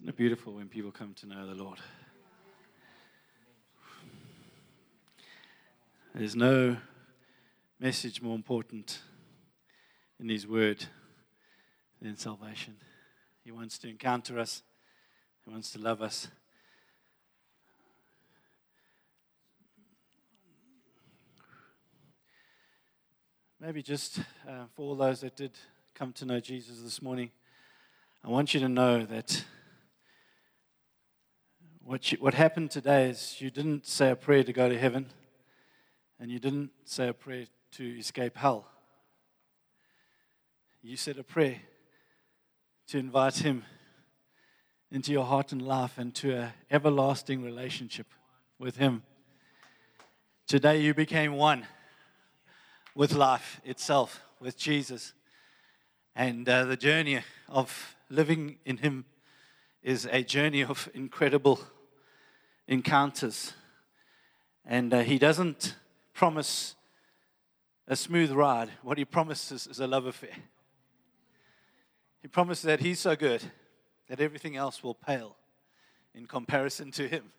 Isn't it beautiful when people come to know the Lord? There's no message more important in His Word than salvation. He wants to encounter us, He wants to love us. Maybe just uh, for all those that did come to know Jesus this morning, I want you to know that what, you, what happened today is you didn't say a prayer to go to heaven, and you didn't say a prayer to escape hell. You said a prayer to invite Him into your heart and life and to an everlasting relationship with Him. Today you became one with life itself, with Jesus. And uh, the journey of living in Him is a journey of incredible encounters. And uh, He doesn't promise a smooth ride. What He promises is a love affair. He promises that He's so good that everything else will pale in comparison to Him.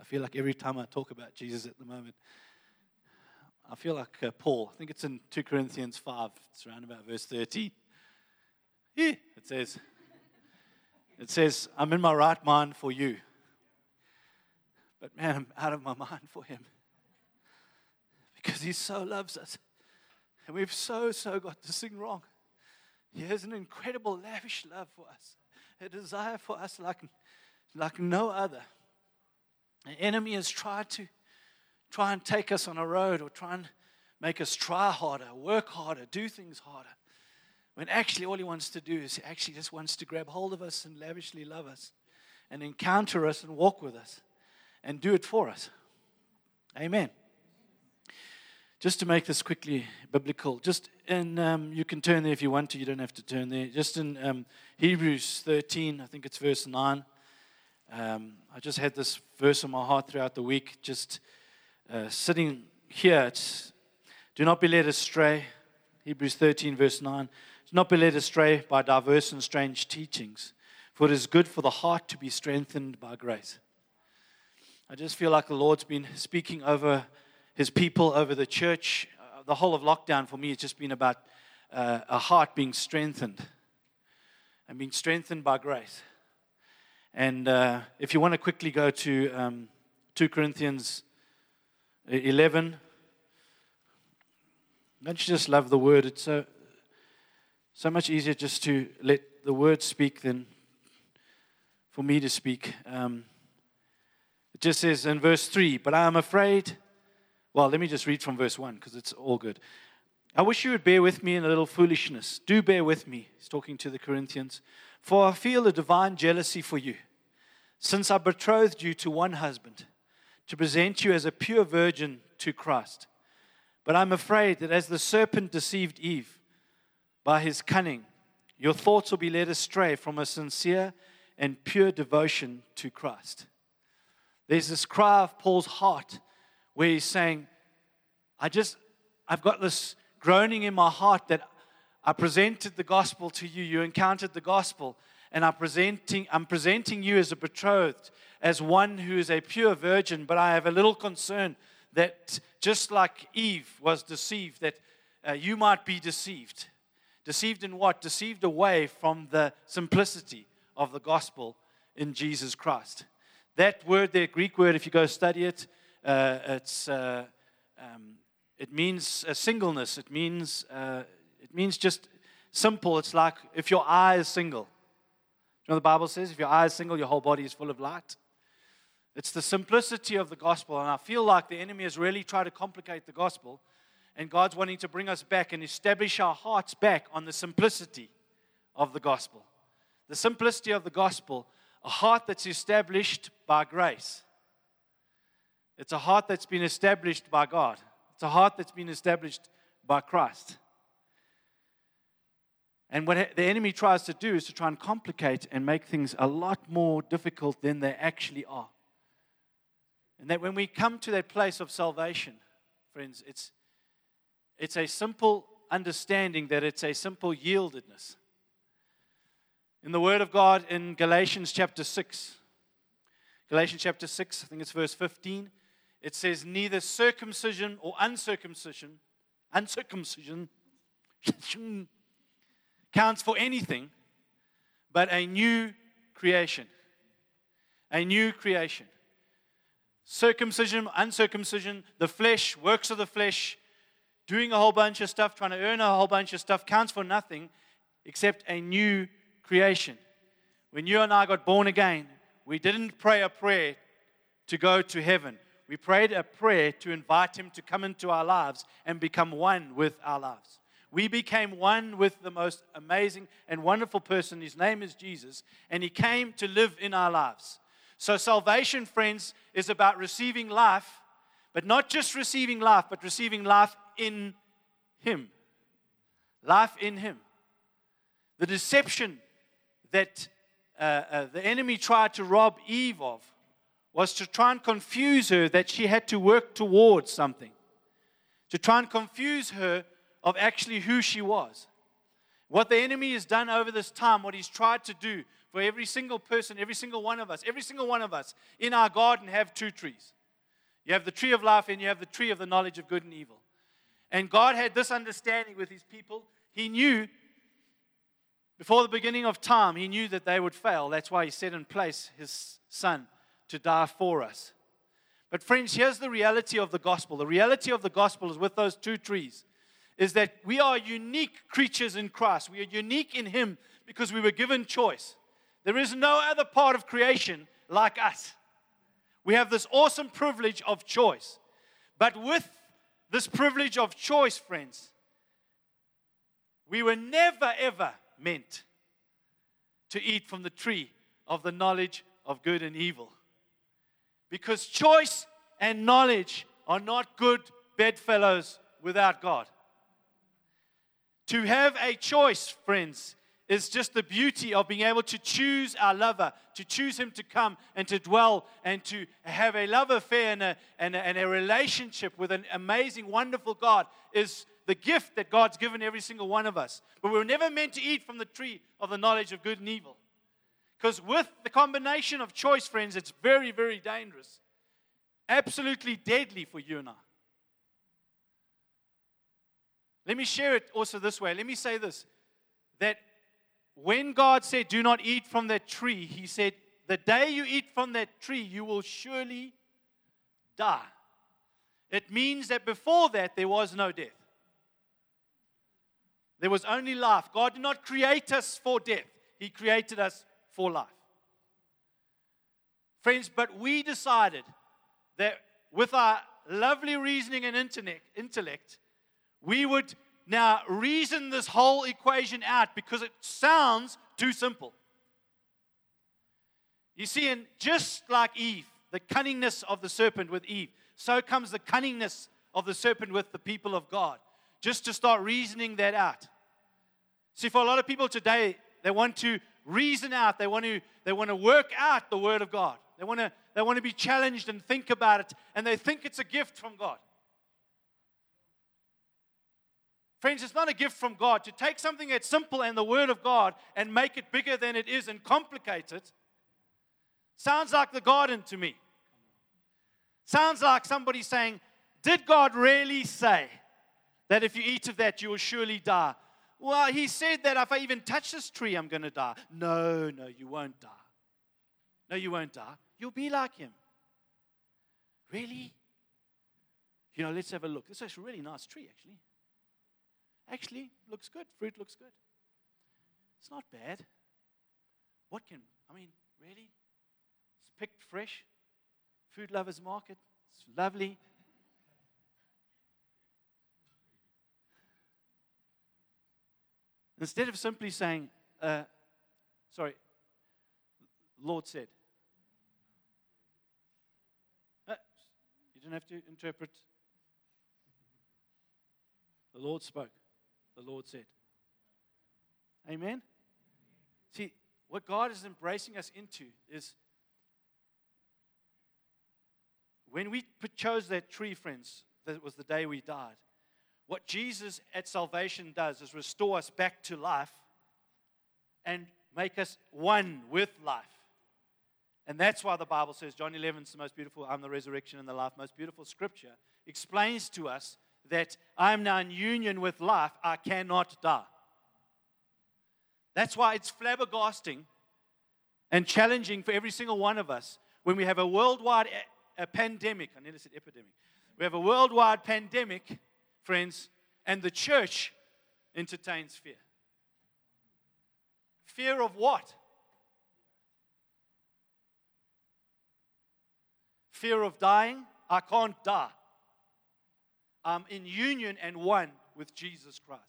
I feel like every time I talk about Jesus at the moment, I feel like uh, Paul. I think it's in 2 Corinthians 5, it's around about verse 13. Yeah, it says, it says, I'm in my right mind for you. But man, I'm out of my mind for him. Because he so loves us. And we've so, so got this thing wrong. He has an incredible, lavish love for us, a desire for us like, like no other. The enemy has tried to try and take us on a road or try and make us try harder, work harder, do things harder. When actually all he wants to do is he actually just wants to grab hold of us and lavishly love us and encounter us and walk with us and do it for us. Amen. Just to make this quickly biblical, just in, um, you can turn there if you want to, you don't have to turn there. Just in um, Hebrews 13, I think it's verse 9. Um, I just had this verse in my heart throughout the week, just uh, sitting here. It's, Do not be led astray. Hebrews 13, verse 9. Not be led astray by diverse and strange teachings, for it is good for the heart to be strengthened by grace. I just feel like the Lord's been speaking over his people, over the church. Uh, the whole of lockdown for me has just been about uh, a heart being strengthened and being strengthened by grace. And uh, if you want to quickly go to um, 2 Corinthians 11, don't you just love the word? It's so, so much easier just to let the word speak than for me to speak. Um, it just says in verse 3, but I am afraid. Well, let me just read from verse 1 because it's all good. I wish you would bear with me in a little foolishness. Do bear with me. He's talking to the Corinthians. For I feel a divine jealousy for you, since I betrothed you to one husband, to present you as a pure virgin to Christ. But I'm afraid that as the serpent deceived Eve by his cunning, your thoughts will be led astray from a sincere and pure devotion to Christ. There's this cry of Paul's heart where he's saying, I just, I've got this groaning in my heart that I presented the gospel to you, you encountered the gospel, and I'm presenting, I'm presenting you as a betrothed, as one who is a pure virgin, but I have a little concern that just like Eve was deceived, that uh, you might be deceived. Deceived in what? Deceived away from the simplicity of the gospel in Jesus Christ. That word there, Greek word, if you go study it, uh, it's, uh, um, it means a singleness. It means uh, it means just simple. It's like if your eye is single. You know the Bible says? If your eye is single, your whole body is full of light. It's the simplicity of the gospel. And I feel like the enemy has really tried to complicate the gospel. And God's wanting to bring us back and establish our hearts back on the simplicity of the gospel. The simplicity of the gospel, a heart that's established by grace. It's a heart that's been established by God. It's a heart that's been established by Christ. And what the enemy tries to do is to try and complicate and make things a lot more difficult than they actually are. And that when we come to that place of salvation, friends, it's, it's a simple understanding that it's a simple yieldedness. In the Word of God in Galatians chapter 6, Galatians chapter 6, I think it's verse 15, it says, Neither circumcision or uncircumcision, uncircumcision counts for anything but a new creation. A new creation. Circumcision, uncircumcision, the flesh, works of the flesh, doing a whole bunch of stuff, trying to earn a whole bunch of stuff counts for nothing except a new creation. When you and I got born again, we didn't pray a prayer to go to heaven. We prayed a prayer to invite Him to come into our lives and become one with our lives. We became one with the most amazing and wonderful person. His name is Jesus, and He came to live in our lives. So, salvation, friends, is about receiving life, but not just receiving life, but receiving life in Him. Life in Him. The deception that uh, uh, the enemy tried to rob Eve of was to try and confuse her that she had to work towards something, to try and confuse her of actually who she was. What the enemy has done over this time, what he's tried to do for every single person, every single one of us, every single one of us in our garden have two trees. You have the tree of life and you have the tree of the knowledge of good and evil. And God had this understanding with his people. He knew before the beginning of time, he knew that they would fail. That's why he set in place his son to die for us. But, friends, here's the reality of the gospel. The reality of the gospel is with those two trees is that we are unique creatures in Christ. We are unique in him because we were given choice. There is no other part of creation like us. We have this awesome privilege of choice. But with this privilege of choice, friends, we were never, ever meant to eat from the tree of the knowledge of good and evil. Because choice and knowledge are not good bedfellows without God. To have a choice, friends, is just the beauty of being able to choose our lover, to choose him to come and to dwell and to have a love affair and a, and a, and a relationship with an amazing, wonderful God is the gift that God's given every single one of us. But we were never meant to eat from the tree of the knowledge of good and evil. Because with the combination of choice, friends, it's very, very dangerous. Absolutely deadly for you and I. Let me share it also this way. Let me say this that when God said, Do not eat from that tree, He said, The day you eat from that tree, you will surely die. It means that before that, there was no death. There was only life. God did not create us for death, He created us for life. Friends, but we decided that with our lovely reasoning and intellect, we would now reason this whole equation out because it sounds too simple. You see, and just like Eve, the cunningness of the serpent with Eve, so comes the cunningness of the serpent with the people of God just to start reasoning that out. See, for a lot of people today, they want to reason out, they want to, they want to work out the Word of God. They want, to, they want to be challenged and think about it, and they think it's a gift from God. Friends, it's not a gift from God. To take something that's simple and the Word of God and make it bigger than it is and complicate it sounds like the garden to me. Sounds like somebody saying, Did God really say? that if you eat of that, you will surely die. Well, he said that if I even touch this tree, I'm going to die. No, no, you won't die. No, you won't die. You'll be like him. Really? You know, let's have a look. This is a really nice tree, actually. Actually, looks good. Fruit looks good. It's not bad. What can, I mean, really? It's picked fresh. Food lovers market. It's lovely. Instead of simply saying, uh, sorry, Lord said. Uh, you don't have to interpret. The Lord spoke. The Lord said. Amen? See, what God is embracing us into is when we chose that tree, friends, that was the day we died. what Jesus at salvation does is restore us back to life and make us one with life. And that's why the Bible says, John 11 is the most beautiful, I'm the resurrection and the life, most beautiful scripture, explains to us that I am now in union with life, I cannot die. That's why it's flabbergasting and challenging for every single one of us when we have a worldwide a pandemic. I nearly said epidemic. We have a worldwide pandemic, friends, and the church entertains fear. Fear of what? Fear of dying. I can't die. I'm in union and one with Jesus Christ.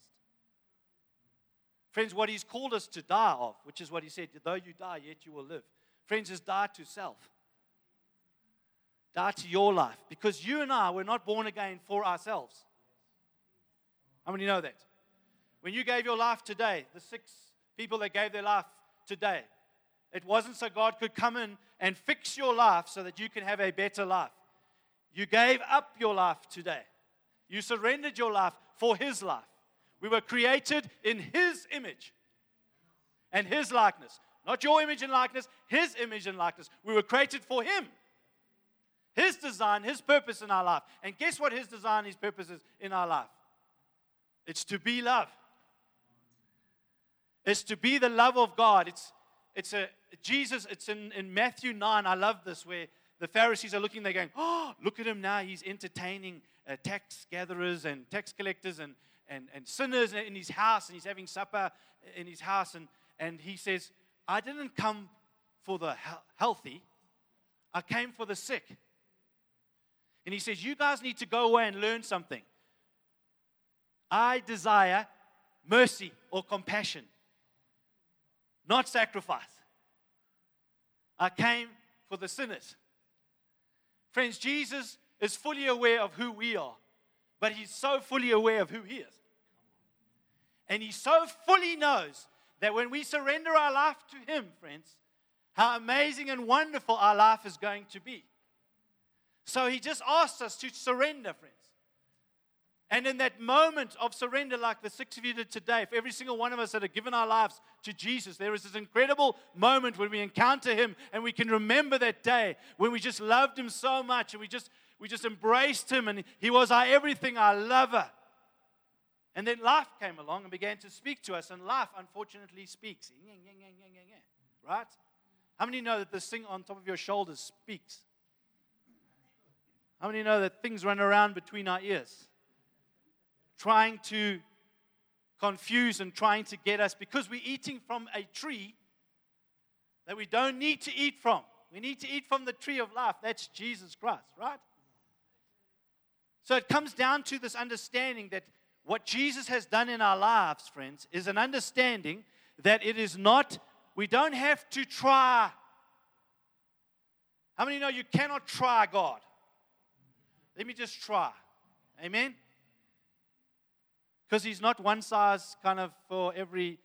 Friends, what He's called us to die of, which is what He said, though you die, yet you will live. Friends, is die to self. Die to your life. Because you and I were not born again for ourselves. How many know that? When you gave your life today, the six people that gave their life today, it wasn't so God could come in and fix your life so that you can have a better life. You gave up your life today. You surrendered your life for His life. We were created in His image and His likeness. Not your image and likeness, His image and likeness. We were created for Him. His design, His purpose in our life. And guess what His design, His purpose is in our life? It's to be love. It's to be the love of God. It's, it's a Jesus, it's in, in Matthew 9. I love this where the Pharisees are looking, they're going, Oh, look at him now. He's entertaining uh, tax gatherers and tax collectors and and, and sinners in his house, and he's having supper in his house. And, and he says, I didn't come for the healthy, I came for the sick. And he says, You guys need to go away and learn something. I desire mercy or compassion, not sacrifice. I came for the sinners. Friends, Jesus is fully aware of who we are, but he's so fully aware of who he is. And He so fully knows that when we surrender our life to Him, friends, how amazing and wonderful our life is going to be. So He just asks us to surrender, friends. And in that moment of surrender, like the six of you did today, for every single one of us that have given our lives to Jesus, there is this incredible moment when we encounter Him and we can remember that day when we just loved Him so much and we just we just embraced Him and He was our everything, our lover. And then life came along and began to speak to us, and life unfortunately speaks. Right? How many know that this thing on top of your shoulders speaks? How many know that things run around between our ears? Trying to confuse and trying to get us because we're eating from a tree that we don't need to eat from. We need to eat from the tree of life. That's Jesus Christ, right? So it comes down to this understanding that what Jesus has done in our lives, friends, is an understanding that it is not, we don't have to try. How many know you cannot try God? Let me just try. Amen? Because He's not one size kind of for every.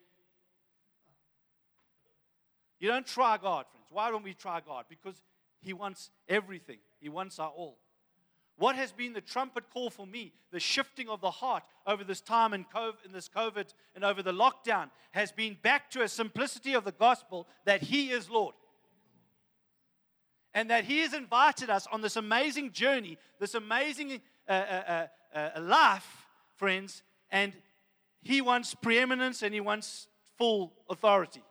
You don't try God, friends. Why don't we try God? Because He wants everything, He wants our all. What has been the trumpet call for me? The shifting of the heart over this time in, COVID, in this COVID and over the lockdown has been back to a simplicity of the gospel that He is Lord. And that He has invited us on this amazing journey, this amazing uh, uh, uh, uh life, friends, and He wants preeminence and He wants full authority.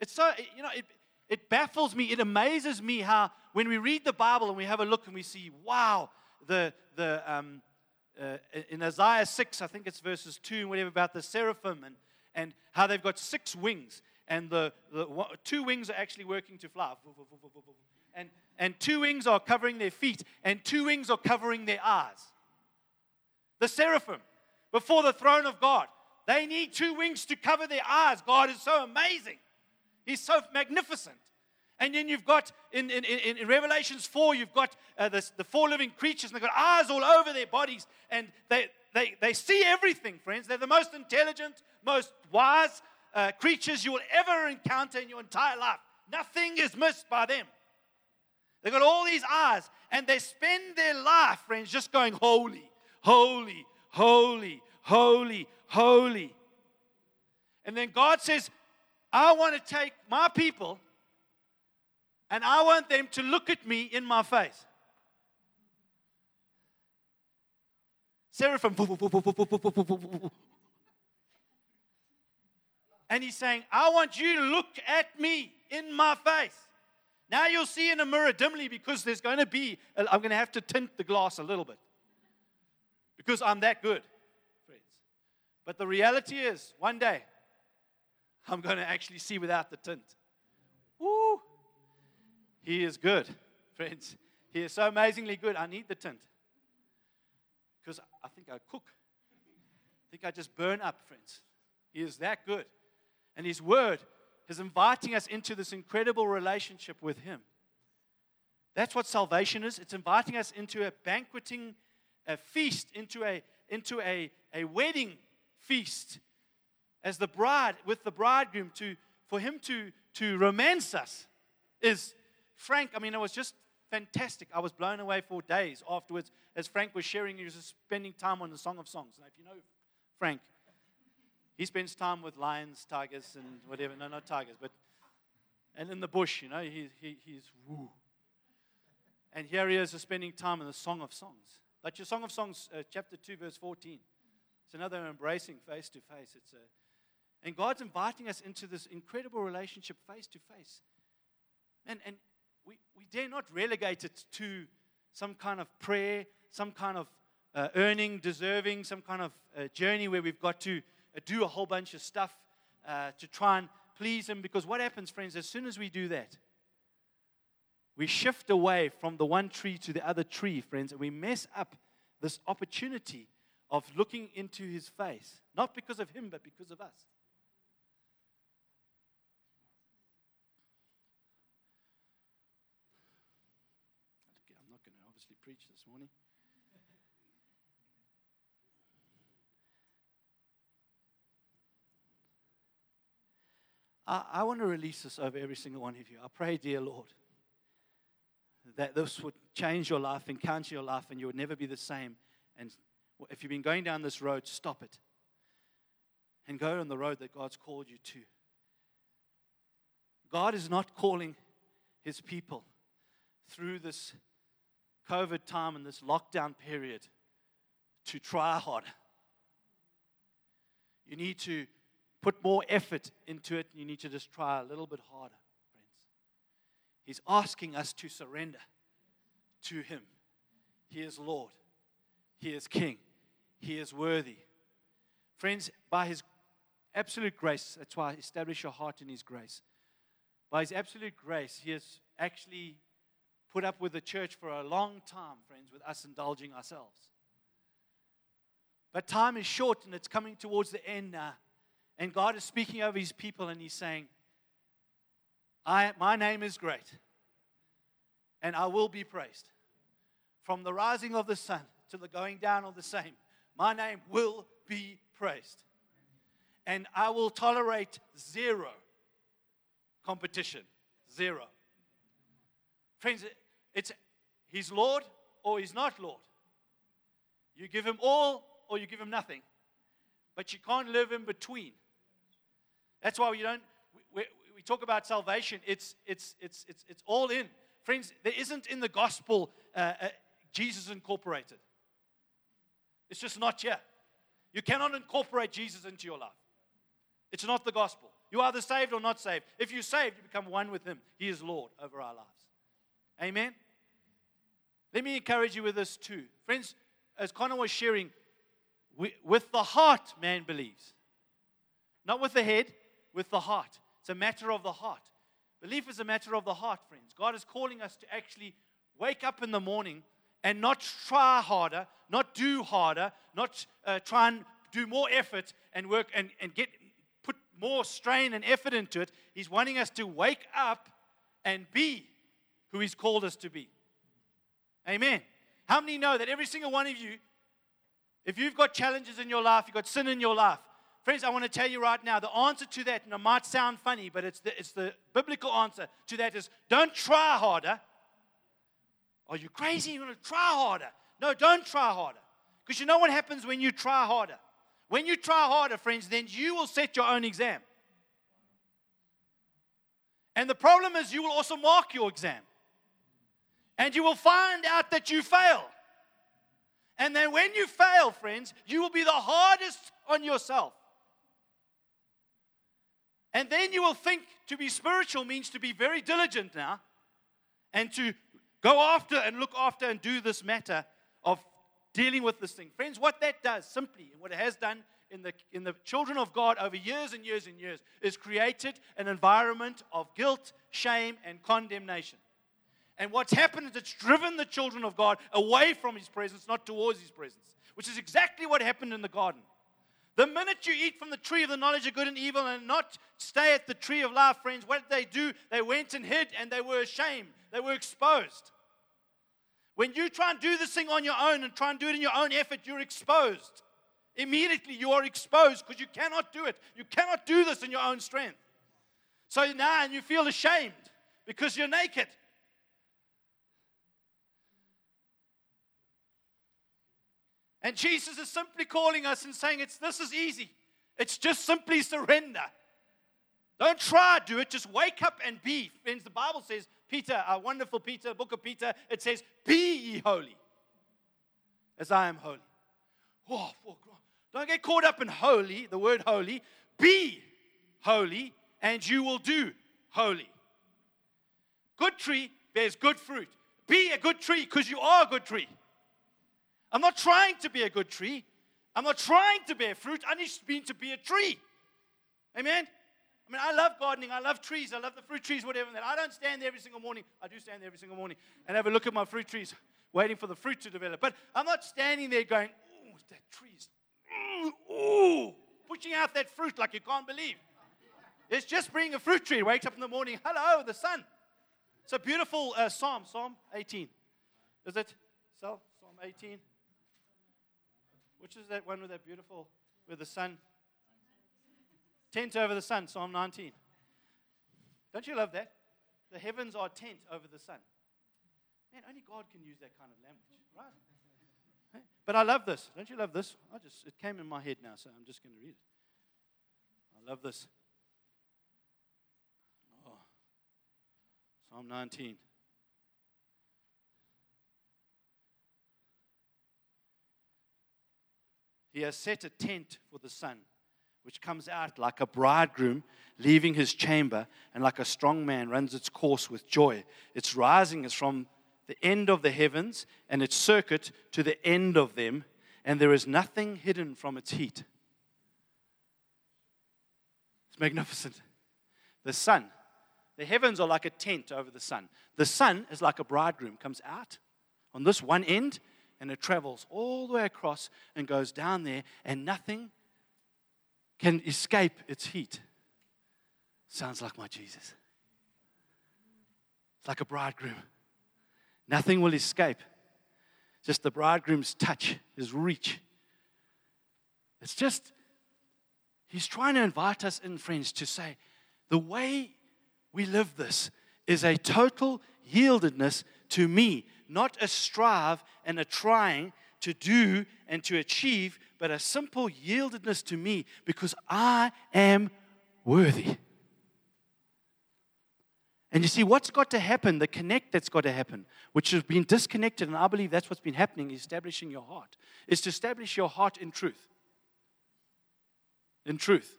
It's so, you know, it, it baffles me, it amazes me how when we read the Bible and we have a look and we see, wow, the, the, um, uh, in Isaiah 6, I think it's verses 2 and whatever, about the seraphim and, and how they've got six wings. And the, the two wings are actually working to fly. And, and two wings are covering their feet, and two wings are covering their eyes. The seraphim, before the throne of God, they need two wings to cover their eyes. God is so amazing. He's so magnificent. And then you've got in, in, in, in Revelations 4, you've got uh, this, the four living creatures, and they've got eyes all over their bodies, and they, they, they see everything, friends. They're the most intelligent, most wise uh, creatures you will ever encounter in your entire life. Nothing is missed by them. They've got all these eyes, and they spend their life, friends, just going, Holy, holy, holy, holy, holy. And then God says, I want to take my people and I want them to look at me in my face. Seraphim. And he's saying, I want you to look at me in my face. Now you'll see in a mirror dimly because there's going to be, I'm going to have to tint the glass a little bit because I'm that good, friends. But the reality is, one day, I'm going to actually see without the tint. Woo! He is good, friends. He is so amazingly good. I need the tint because I think I cook. I think I just burn up, friends. He is that good. And His Word is inviting us into this incredible relationship with Him. That's what salvation is. It's inviting us into a banqueting, a feast, into a, into a, a wedding feast as the bride, with the bridegroom, to, for him to, to romance us is Frank. I mean, it was just fantastic. I was blown away for days afterwards as Frank was sharing. He was spending time on the Song of Songs. Now, if you know Frank, he spends time with lions, tigers, and whatever. No, not tigers, but and in the bush, you know, he, he, he's woo. And here he is spending time in the Song of Songs. But your Song of Songs, uh, chapter 2, verse 14. It's another embracing face to face. It's a, and God's inviting us into this incredible relationship face to face. And, and we, we dare not relegate it to some kind of prayer, some kind of uh, earning, deserving, some kind of uh, journey where we've got to uh, do a whole bunch of stuff uh, to try and please Him. Because what happens, friends, as soon as we do that, we shift away from the one tree to the other tree, friends, and we mess up this opportunity of looking into His face, not because of Him, but because of us. I'm not going to obviously preach this morning. I, I want to release this over every single one of you. I pray, dear Lord, that this would change your life, encounter your life, and you would never be the same. And if you've been going down this road, stop it and go on the road that God's called you to. God is not calling his people through this COVID time and this lockdown period to try harder. You need to put more effort into it, and you need to just try a little bit harder, friends. He's asking us to surrender to Him. He is Lord, He is King, He is worthy. Friends, by His absolute grace, that's why establish your heart in His grace. By His absolute grace, He has actually put up with the church for a long time, friends, with us indulging ourselves. But time is short and it's coming towards the end now. And God is speaking over his people and he's saying, I, My name is great and I will be praised. From the rising of the sun to the going down of the same, my name will be praised. And I will tolerate zero competition. Zero. Friends, it's He's Lord or He's not Lord. You give Him all or you give Him nothing. But you can't live in between. That's why we don't, we, we talk about salvation, it's, it's, it's, it's, it's all in. Friends, there isn't in the gospel uh, uh, Jesus incorporated. It's just not here. You cannot incorporate Jesus into your life. It's not the gospel. You are either saved or not saved. If you're saved, you become one with Him. He is Lord over our lives. Amen. Let me encourage you with this too. Friends, as Connor was sharing, we, with the heart, man believes. Not with the head, with the heart. It's a matter of the heart. Belief is a matter of the heart, friends. God is calling us to actually wake up in the morning and not try harder, not do harder, not uh, try and do more effort and work and, and get put more strain and effort into it. He's wanting us to wake up and be who He's called us to be. Amen. How many know that every single one of you, if you've got challenges in your life, you've got sin in your life, Friends, I want to tell you right now the answer to that, and it might sound funny, but it's the, it's the biblical answer to that is don't try harder. Are you crazy? You're going to try harder. No, don't try harder. Because you know what happens when you try harder? When you try harder, friends, then you will set your own exam. And the problem is, you will also mark your exam. And you will find out that you fail. And then when you fail, friends, you will be the hardest on yourself. And then you will think to be spiritual means to be very diligent now and to go after and look after and do this matter of dealing with this thing. Friends, what that does simply, and what it has done in the, in the children of God over years and years and years, is created an environment of guilt, shame, and condemnation. And what's happened is it's driven the children of God away from His presence, not towards His presence, which is exactly what happened in the garden. The minute you eat from the tree of the knowledge of good and evil and not stay at the tree of life, friends, what did they do? They went and hid and they were ashamed. They were exposed. When you try and do this thing on your own and try and do it in your own effort, you're exposed. Immediately you are exposed because you cannot do it. You cannot do this in your own strength. So now and you feel ashamed because you're naked. And Jesus is simply calling us and saying, it's, This is easy. It's just simply surrender. Don't try to do it, just wake up and be. Friends, the Bible says, Peter, our wonderful Peter, book of Peter, it says, Be ye holy as I am holy. Don't get caught up in holy, the word holy. Be holy, and you will do holy. Good tree bears good fruit. Be a good tree because you are a good tree. I'm not trying to be a good tree. I'm not trying to bear fruit. I just mean to be a tree. Amen? I mean, I love gardening. I love trees. I love the fruit trees, whatever. That I don't stand there every single morning. I do stand there every single morning and have a look at my fruit trees, waiting for the fruit to develop. But I'm not standing there going, "Ooh, that tree's, ooh, ooh," pushing out that fruit like you can't believe. It's just being a fruit tree. Wakes up in the morning. Hello, the sun. It's a beautiful uh, psalm. Psalm 18. Is it? So, Psalm 18. Which is that one with that beautiful, with the sun? Tent over the sun, Psalm 19. Don't you love that? The heavens are tent over the sun. Man, only God can use that kind of language, right? But I love this. Don't you love this? I just it came in my head now, so I'm just going to read it. I love this. Oh. Psalm 19. He has set a tent for the sun, which comes out like a bridegroom leaving his chamber, and like a strong man runs its course with joy. Its rising is from the end of the heavens, and its circuit to the end of them, and there is nothing hidden from its heat. It's magnificent. The sun, the heavens are like a tent over the sun. The sun is like a bridegroom, comes out on this one end and it travels all the way across and goes down there, and nothing can escape its heat. Sounds like my Jesus. It's like a bridegroom. Nothing will escape. Just the bridegroom's touch, his reach. It's just, he's trying to invite us in, friends, to say, the way we live this is a total yieldedness to me, not a strive and a trying to do and to achieve, but a simple yieldedness to me because I am worthy. And you see, what's got to happen, the connect that's got to happen, which has been disconnected, and I believe that's what's been happening, establishing your heart, is to establish your heart in truth. In truth.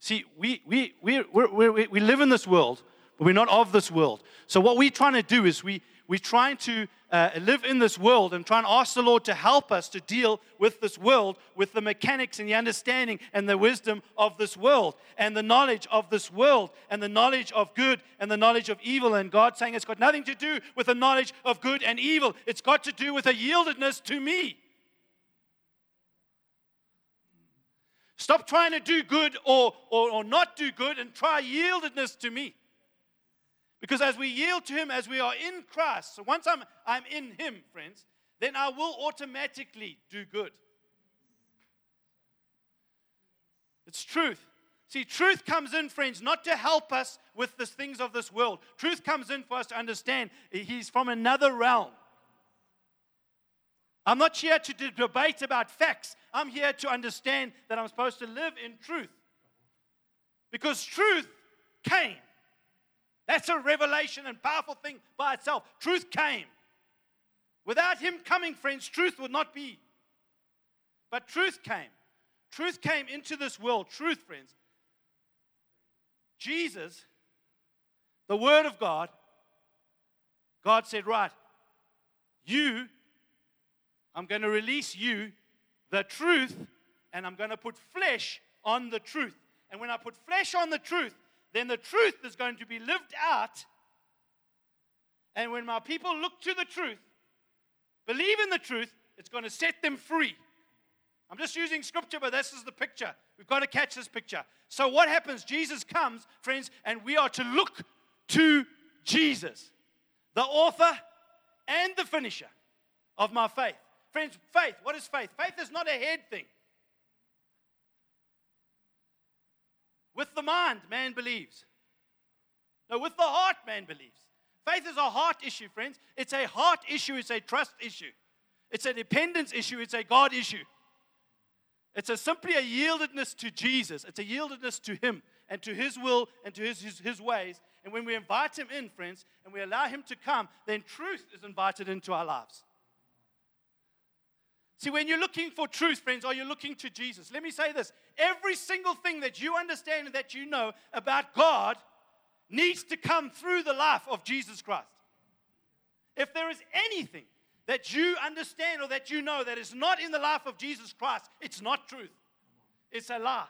See, we, we, we, we, we, we live in this world, but we're not of this world. So, what we're trying to do is we, we're trying to uh, live in this world and try and ask the Lord to help us to deal with this world, with the mechanics and the understanding and the wisdom of this world, and the knowledge of this world, and the knowledge of good and the knowledge of evil. And God saying it's got nothing to do with the knowledge of good and evil, it's got to do with a yieldedness to me. Stop trying to do good or, or, or not do good and try yieldedness to me. Because as we yield to Him, as we are in Christ, so once I'm, I'm in Him, friends, then I will automatically do good. It's truth. See, truth comes in, friends, not to help us with the things of this world. Truth comes in for us to understand He's from another realm. I'm not here to debate about facts. I'm here to understand that I'm supposed to live in truth. Because truth came. That's a revelation and powerful thing by itself. Truth came. Without him coming, friends, truth would not be. But truth came. Truth came into this world. Truth, friends. Jesus, the Word of God, God said, Right, you, I'm going to release you the truth, and I'm going to put flesh on the truth. And when I put flesh on the truth, then the truth is going to be lived out. And when my people look to the truth, believe in the truth, it's going to set them free. I'm just using scripture, but this is the picture. We've got to catch this picture. So, what happens? Jesus comes, friends, and we are to look to Jesus, the author and the finisher of my faith. Friends, faith, what is faith? Faith is not a head thing. With the mind, man believes. No, with the heart, man believes. Faith is a heart issue, friends. It's a heart issue, it's a trust issue, it's a dependence issue, it's a God issue. It's a, simply a yieldedness to Jesus, it's a yieldedness to Him and to His will and to His, His, His ways. And when we invite Him in, friends, and we allow Him to come, then truth is invited into our lives. See, when you're looking for truth, friends, are you looking to Jesus? Let me say this every single thing that you understand and that you know about God needs to come through the life of Jesus Christ. If there is anything that you understand or that you know that is not in the life of Jesus Christ, it's not truth, it's a lie.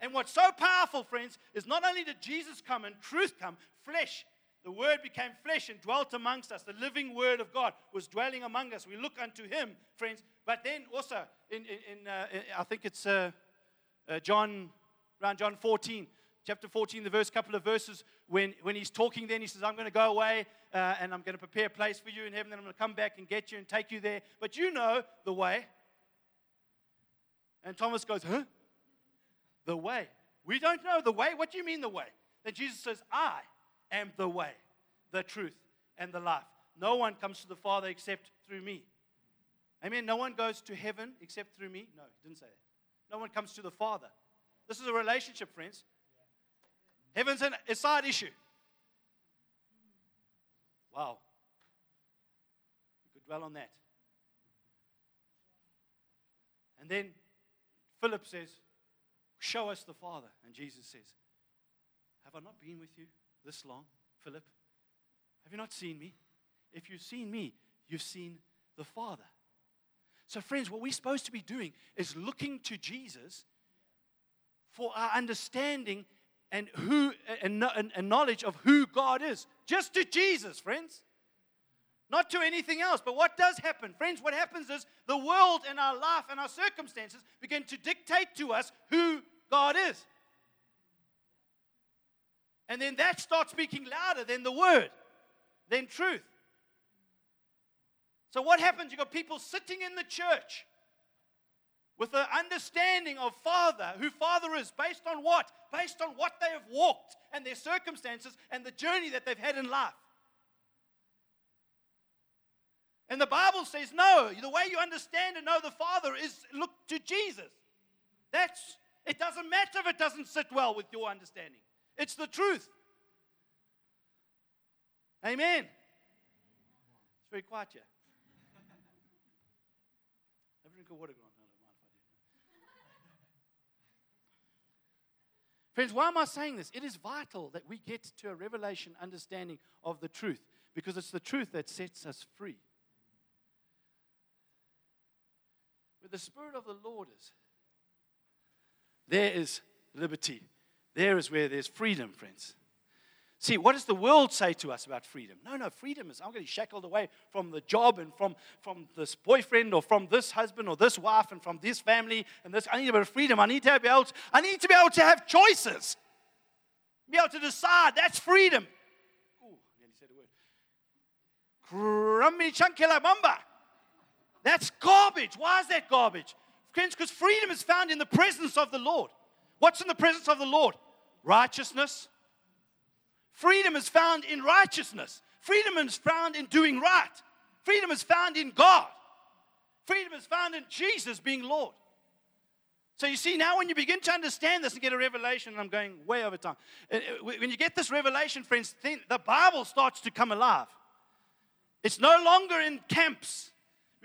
And what's so powerful, friends, is not only did Jesus come and truth come, flesh the Word became flesh and dwelt amongst us. The living Word of God was dwelling among us. We look unto Him, friends. But then also, in, in, in, uh, I think it's uh, uh, John, around John 14, chapter 14, the verse, couple of verses, when, when he's talking, then he says, I'm going to go away uh, and I'm going to prepare a place for you in heaven, then I'm going to come back and get you and take you there. But you know the way. And Thomas goes, Huh? The way. We don't know the way. What do you mean the way? Then Jesus says, I am the way, the truth, and the life. No one comes to the Father except through me. Amen. No one goes to heaven except through me. No, he didn't say that. No one comes to the Father. This is a relationship, friends. Heaven's an, a side issue. Wow. We could dwell on that. And then Philip says, Show us the Father. And Jesus says, Have I not been with you this long, Philip? Have you not seen me? If you've seen me, you've seen the Father. So, friends, what we're supposed to be doing is looking to Jesus for our understanding and who and, and, knowledge of who God is. Just to Jesus, friends. Not to anything else. But what does happen? Friends, what happens is the world and our life and our circumstances begin to dictate to us who God is. And then that starts speaking louder than the word, than truth. So, what happens? You've got people sitting in the church with an understanding of Father, who Father is, based on what? Based on what they have walked and their circumstances and the journey that they've had in life. And the Bible says, no, the way you understand and know the Father is look to Jesus. That's it doesn't matter if it doesn't sit well with your understanding. It's the truth. Amen. It's very quiet here. Have a drink of water, Grant. I don't mind if I do. Friends, why am I saying this? It is vital that we get to a revelation understanding of the truth because it's the truth that sets us free. Where the Spirit of the Lord is, there is liberty. There is where there's freedom, friends. See, what does the world say to us about freedom? No, no, freedom is I'm getting shackled away from the job and from, from this boyfriend or from this husband or this wife and from this family and this. I need a bit of freedom. I need to be able to, I need to be able to have choices. Be able to decide. That's freedom. Ooh, nearly said a word. mamba. That's garbage. Why is that garbage? Friends, because freedom is found in the presence of the Lord. What's in the presence of the Lord? Righteousness. Freedom is found in righteousness. Freedom is found in doing right. Freedom is found in God. Freedom is found in Jesus being Lord. So you see, now when you begin to understand this and get a revelation, and I'm going way over time. Uh, uh, when you get this revelation, friends, the Bible starts to come alive. It's no longer in camps.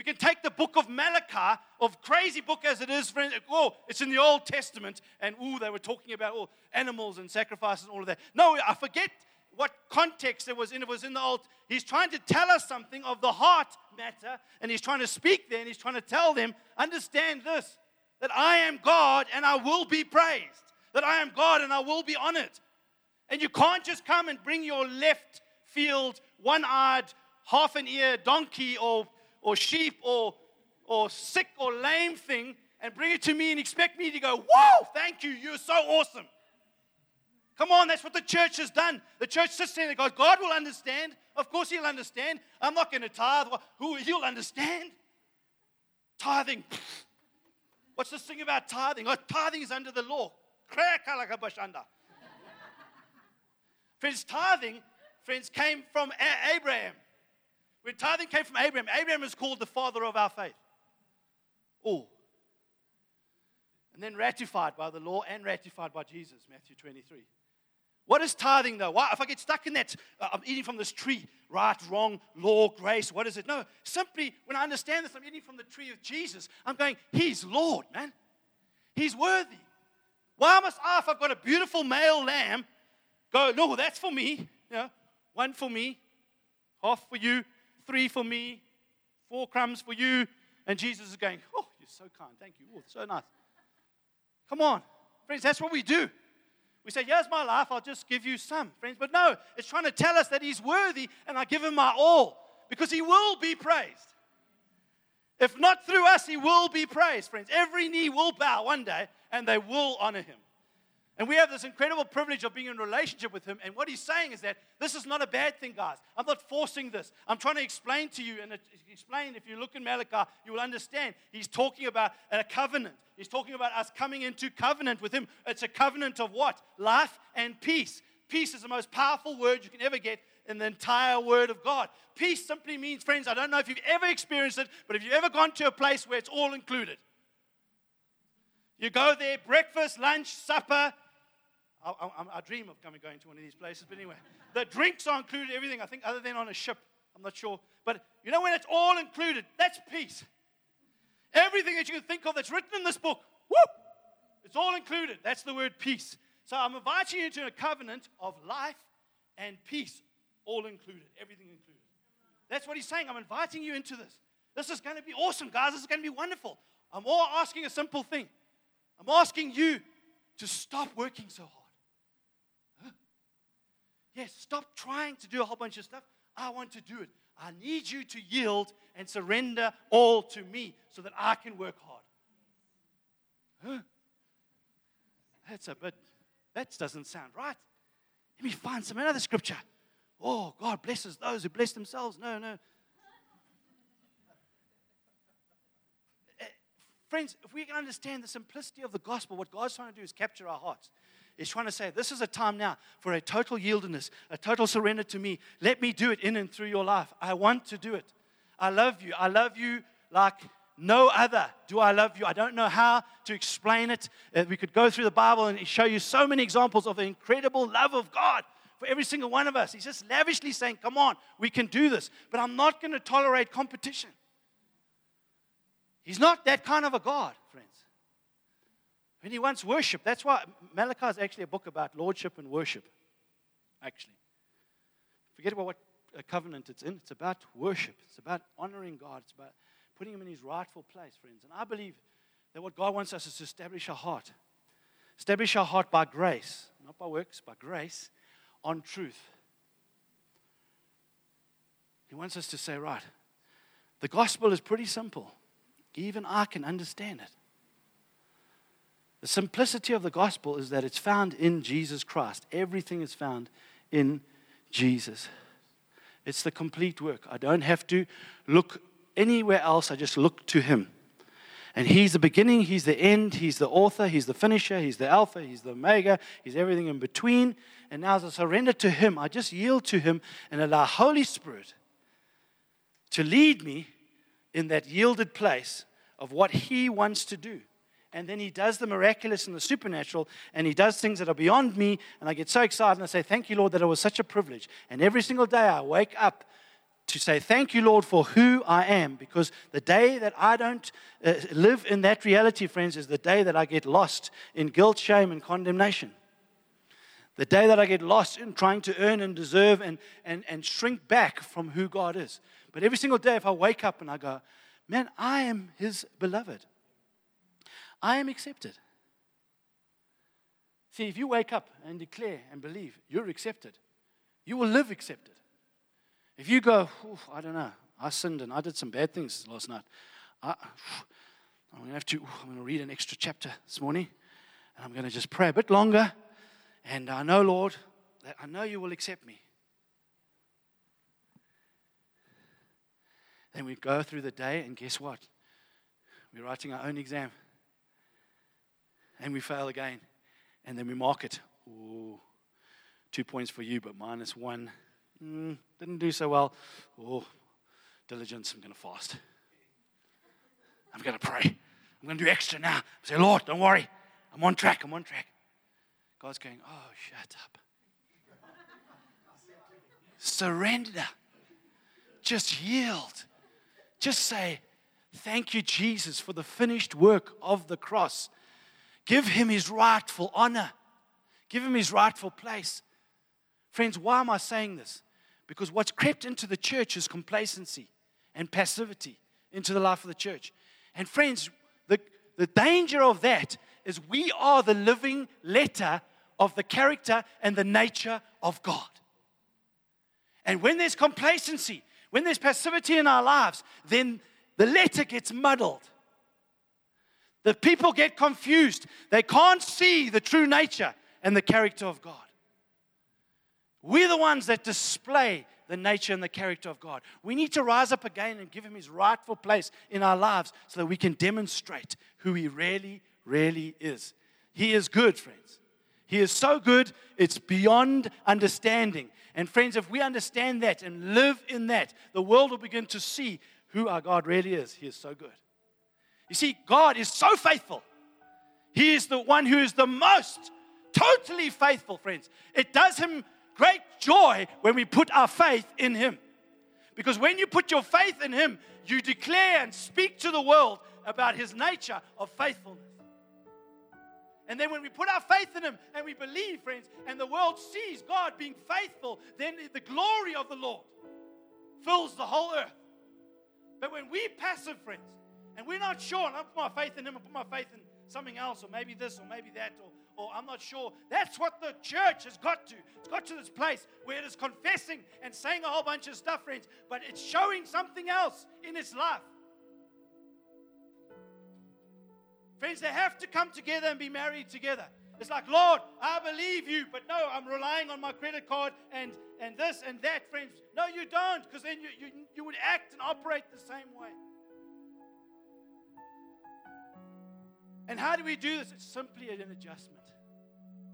We can take the book of Malachi, of crazy book as it is, friends. Oh, it's in the Old Testament, and oh, they were talking about oh, animals and sacrifices and all of that. No, I forget what context it was in. It was in the Old. He's trying to tell us something of the heart matter, and he's trying to speak there, and he's trying to tell them, understand this, that I am God and I will be praised, that I am God and I will be honored. And you can't just come and bring your left field, one eyed, half an ear donkey or, or sheep or, or sick or lame thing and bring it to me and expect me to go, Whoa, thank you, you're so awesome. Come on, that's what the church has done. The church sits there and goes, God will understand. Of course, He'll understand. I'm not going to tithe. Who He'll understand? Tithing. What's this thing about tithing? Oh, tithing is under the law. friends, tithing, friends, came from Abraham. When tithing came from Abraham, Abraham is called the father of our faith. Oh. And then ratified by the law and ratified by Jesus, Matthew 23. What is tithing though? Why, if I get stuck in that, uh, I'm eating from this tree, right, wrong, law, grace, what is it? No, simply when I understand this, I'm eating from the tree of Jesus. I'm going, He's Lord, man. He's worthy. Why must I, if I've got a beautiful male lamb, go, no, that's for me. You know, one for me, half for you, three for me, four crumbs for you. And Jesus is going, oh, you're so kind. Thank you. Oh, so nice. Come on. Friends, that's what we do. We say, Here's my life, I'll just give you some, friends. But no, it's trying to tell us that He's worthy and I give Him my all because He will be praised. If not through us, He will be praised, friends. Every knee will bow one day and they will honor Him. And we have this incredible privilege of being in relationship with Him. And what He's saying is that this is not a bad thing, guys. I'm not forcing this. I'm trying to explain to you, and explain, if you look in Malachi, you will understand. He's talking about a covenant. He's talking about us coming into covenant with Him. It's a covenant of what? Life and peace. Peace is the most powerful word you can ever get in the entire Word of God. Peace simply means, friends, I don't know if you've ever experienced it, but if you've ever gone to a place where it's all included, you go there, breakfast, lunch, supper, I, I, I, dream of coming going to one of these places, but anyway, the drinks are included, everything, I think, other than on a ship. I'm not sure. But you know, when it's all included, that's peace. Everything that you can think of that's written in this book, whoop, it's all included. That's the word peace. So I'm inviting you into a covenant of life and peace, all included, everything included. That's what he's saying. I'm inviting you into this. This is going to be awesome, guys. This is going to be wonderful. I'm all asking a simple thing. I'm asking you to stop working so hard. Yes, stop trying to do a whole bunch of stuff. I want to do it. I need you to yield and surrender all to me so that I can work hard. Huh? That's a bit, that doesn't sound right. Let me find some another scripture. Oh, God blesses those who bless themselves. No, no. Eh, friends, if we can understand the simplicity of the gospel, what God's trying to do is capture our hearts. He's trying to say, This is a time now for a total yieldedness, a total surrender to me. Let me do it in and through your life. I want to do it. I love you. I love you like no other. Do I love you? I don't know how to explain it. Uh, we could go through the Bible and show you so many examples of the incredible love of God for every single one of us. He's just lavishly saying, Come on, we can do this. But I'm not going to tolerate competition. He's not that kind of a God, friends. And he wants worship. That's why Malachi is actually a book about lordship and worship. Actually. Forget about what covenant it's in. It's about worship. It's about honoring God. It's about putting him in his rightful place, friends. And I believe that what God wants us is to establish our heart. Establish our heart by grace, not by works, by grace, on truth. He wants us to say, right, the gospel is pretty simple. Even I can understand it. The simplicity of the gospel is that it's found in Jesus Christ. Everything is found in Jesus. It's the complete work. I don't have to look anywhere else, I just look to Him. And He's the beginning, He's the end, He's the author, He's the finisher, He's the Alpha, He's the Omega, He's everything in between. And now as I surrender to Him, I just yield to Him and allow Holy Spirit to lead me in that yielded place of what He wants to do. And then He does the miraculous and the supernatural, and He does things that are beyond me. And I get so excited and I say, Thank you, Lord, that it was such a privilege. And every single day I wake up to say, Thank you, Lord, for who I am. Because the day that I don't uh, live in that reality, friends, is the day that I get lost in guilt, shame, and condemnation. The day that I get lost in trying to earn and deserve and, and, and shrink back from who God is. But every single day, if I wake up and I go, Man, I am His beloved, I am accepted. See, if you wake up and declare and believe you're accepted, you will live accepted. If you go, I don't know, I sinned and I did some bad things last night. I, I'm going to have to, I'm going to read an extra chapter this morning and I'm going to just pray a bit longer. And I know, Lord, that I know you will accept me. Then we go through the day, and guess what? We're writing our own exam. And we fail again. And then we mark it. Ooh, two points for you, but minus one. Mm, didn't do so well. Oh, diligence. I'm going to fast. I'm going to pray. I'm going to do extra now. Say, Lord, don't worry. I'm on track. I'm on track. God's going, oh, shut up. Surrender. Just yield. Just say, Thank you, Jesus, for the finished work of the cross. Give him his rightful honor, give him his rightful place. Friends, why am I saying this? Because what's crept into the church is complacency and passivity into the life of the church. And friends, the, the danger of that is we are the living letter of the character and the nature of God. And when there's complacency, when there's passivity in our lives, then the letter gets muddled. The people get confused. They can't see the true nature and the character of God. We're the ones that display the nature and the character of God. We need to rise up again and give Him His rightful place in our lives so that we can demonstrate who He really, really is. He is good, friends. He is so good, it's beyond understanding. And friends, if we understand that and live in that, the world will begin to see who our God really is. He is so good. You see, God is so faithful. He is the one who is the most totally faithful, friends. It does him great joy when we put our faith in him. Because when you put your faith in him, you declare and speak to the world about his nature of faithfulness. And then when we put our faith in Him and we believe, friends, and the world sees God being faithful, then the glory of the Lord fills the whole earth. But when we passive, friends, and we're not sure, and I put my faith in Him, I put my faith in something else, or maybe this, or maybe that, or, or I'm not sure. That's what the church has got to. It's got to this place where it is confessing and saying a whole bunch of stuff, friends, but it's showing something else in its life. Friends, they have to come together and be married together. It's like, Lord, I believe you, but no, I'm relying on my credit card and, and this and that, friends. No, you don't, because then you, you, you would act and operate the same way. And how do we do this? It's simply an adjustment.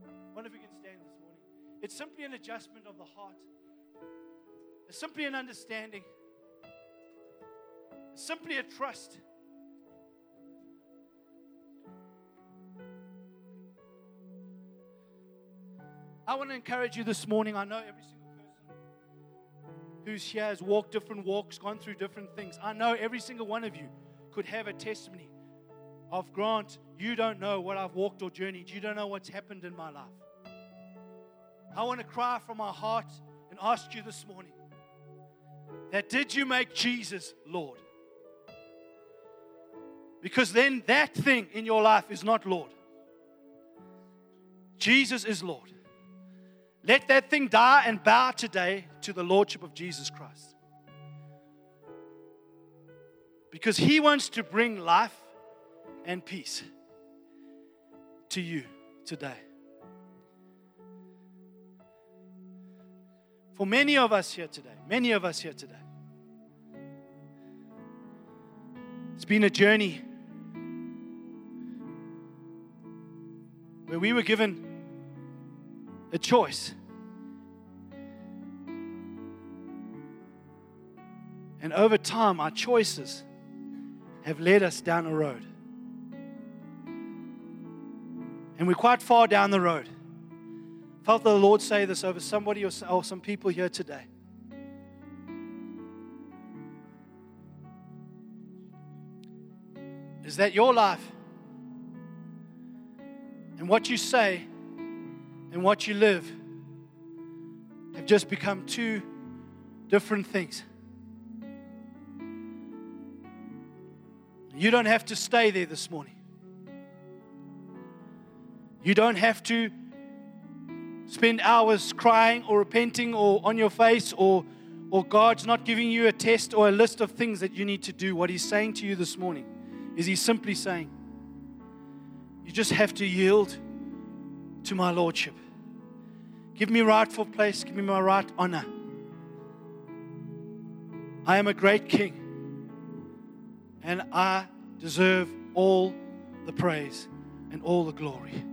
I wonder if we can stand this morning. It's simply an adjustment of the heart. It's simply an understanding. It's simply a trust. I want to encourage you this morning. I know every single person who's here has walked different walks, gone through different things. I know every single one of you could have a testimony of Grant, you don't know what I've walked or journeyed. You don't know what's happened in my life. I want to cry from my heart and ask you this morning that did you make Jesus Lord? Because then that thing in your life is not Lord. Jesus is Lord. Let that thing die and bow today to the Lordship of Jesus Christ. Because He wants to bring life and peace to you today. For many of us here today, many of us here today, it's been a journey where we were given a choice. And over time, our choices have led us down a road. And we're quite far down the road. Felt the Lord say this over somebody or some people here today. Is that your life? And what you say and what you live have just become two different things. You don't have to stay there this morning. You don't have to spend hours crying or repenting or on your face or, or God's not giving you a test or a list of things that you need to do. What He's saying to you this morning is He's simply saying, You just have to yield to my Lordship. Give me rightful place, give me my right honor. I am a great king, and I deserve all the praise and all the glory.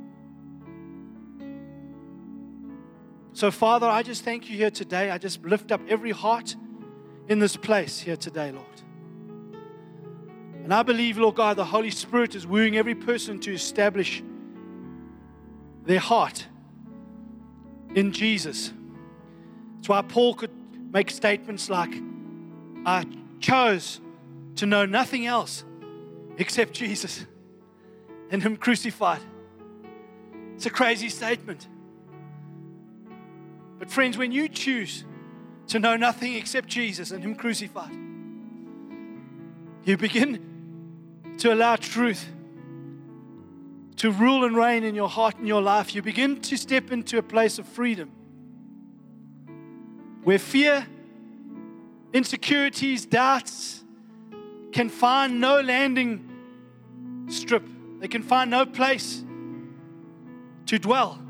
So, Father, I just thank you here today. I just lift up every heart in this place here today, Lord. And I believe, Lord God, the Holy Spirit is wooing every person to establish their heart in Jesus. That's why Paul could make statements like, I chose to know nothing else except Jesus and Him crucified. It's a crazy statement. But, friends, when you choose to know nothing except Jesus and Him crucified, you begin to allow truth to rule and reign in your heart and your life. You begin to step into a place of freedom where fear, insecurities, doubts can find no landing strip, they can find no place to dwell.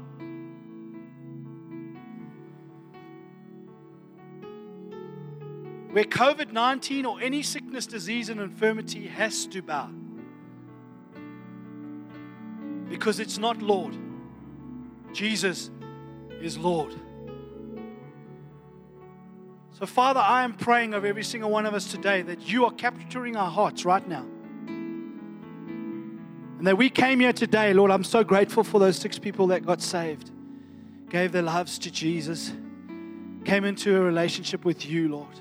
Where COVID 19 or any sickness, disease, and infirmity has to bow. Because it's not Lord, Jesus is Lord. So, Father, I am praying of every single one of us today that you are capturing our hearts right now. And that we came here today, Lord, I'm so grateful for those six people that got saved, gave their lives to Jesus, came into a relationship with you, Lord.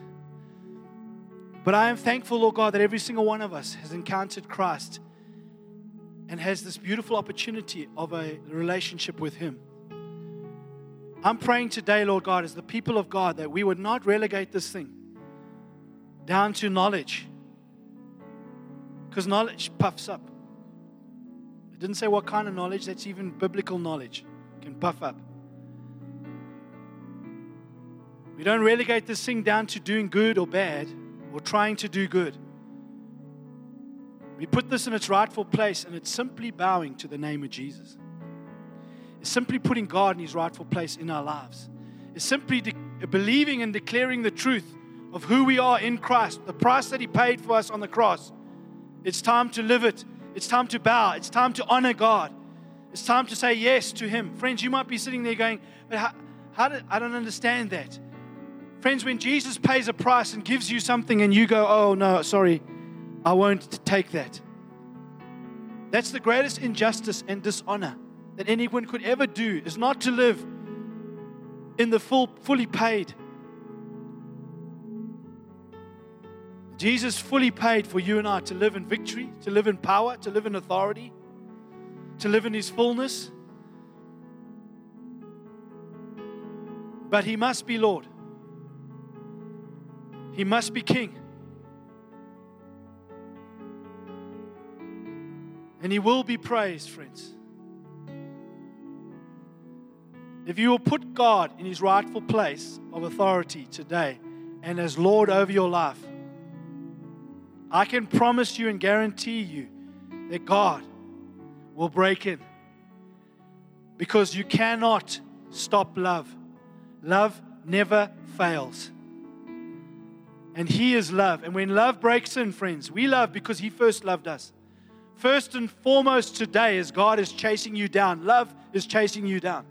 But I am thankful, Lord God, that every single one of us has encountered Christ and has this beautiful opportunity of a relationship with Him. I'm praying today, Lord God, as the people of God, that we would not relegate this thing down to knowledge. Because knowledge puffs up. It didn't say what kind of knowledge, that's even biblical knowledge. Can puff up. We don't relegate this thing down to doing good or bad or trying to do good. We put this in its rightful place, and it's simply bowing to the name of Jesus. It's simply putting God in his rightful place in our lives. It's simply de- believing and declaring the truth of who we are in Christ, the price that he paid for us on the cross. It's time to live it. It's time to bow. It's time to honor God. It's time to say yes to him. Friends, you might be sitting there going, but how, how did, I don't understand that. Friends, when Jesus pays a price and gives you something and you go, oh, no, sorry, I won't take that. That's the greatest injustice and dishonor that anyone could ever do is not to live in the full, fully paid. Jesus fully paid for you and I to live in victory, to live in power, to live in authority, to live in His fullness. But He must be Lord. He must be king. And he will be praised, friends. If you will put God in his rightful place of authority today and as Lord over your life, I can promise you and guarantee you that God will break in. Because you cannot stop love. Love never fails. And He is love. And when love breaks in, friends, we love because He first loved us. First and foremost today, as God is chasing you down, love is chasing you down.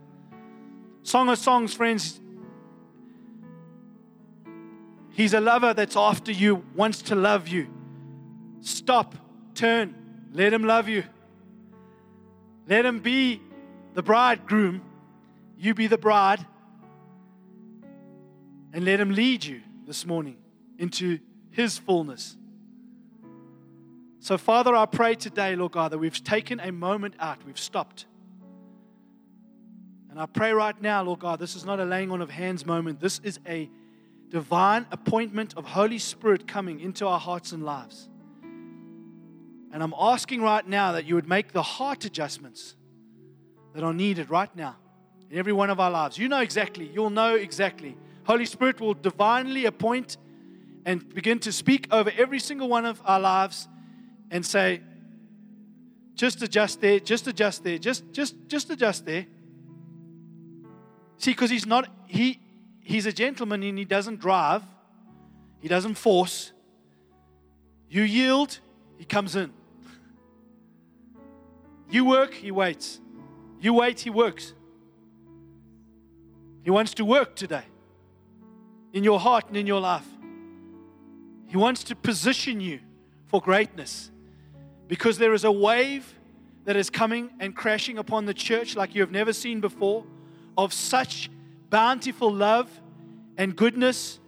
Song of Songs, friends, He's a lover that's after you, wants to love you. Stop turn. Let Him love you. Let Him be the bridegroom. You be the bride. And let Him lead you this morning into His fullness. So, Father, I pray today, Lord God, that we've taken a moment out, we've stopped. And I pray right now, Lord God, this is not a laying on of hands moment. This is a divine appointment of Holy Spirit coming into our hearts and lives. And I'm asking right now that you would make the heart adjustments that are needed right now in every one of our lives. You know exactly, you'll know exactly. Holy Spirit will divinely appoint and begin to speak over every single one of our lives and say, just adjust there, just adjust there, just just just adjust there. See, because he's not he he's a gentleman and he doesn't drive, he doesn't force. You yield, he comes in. You work, he waits. You wait, he works. He wants to work today in your heart and in your life. He wants to position you for greatness because there is a wave that is coming and crashing upon the church like you have never seen before of such bountiful love and goodness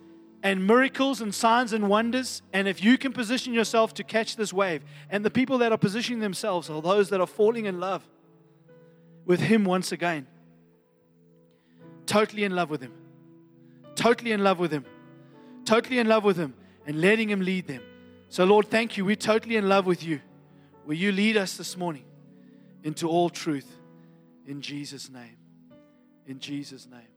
and miracles and signs and wonders. And if you can position yourself to catch this wave, and the people that are positioning themselves are those that are falling in love with Him once again, totally in love with Him, totally in love with Him, totally in love with Him, and letting Him lead them. So, Lord, thank you. We're totally in love with you. Will you lead us this morning into all truth in Jesus' name? In Jesus' name.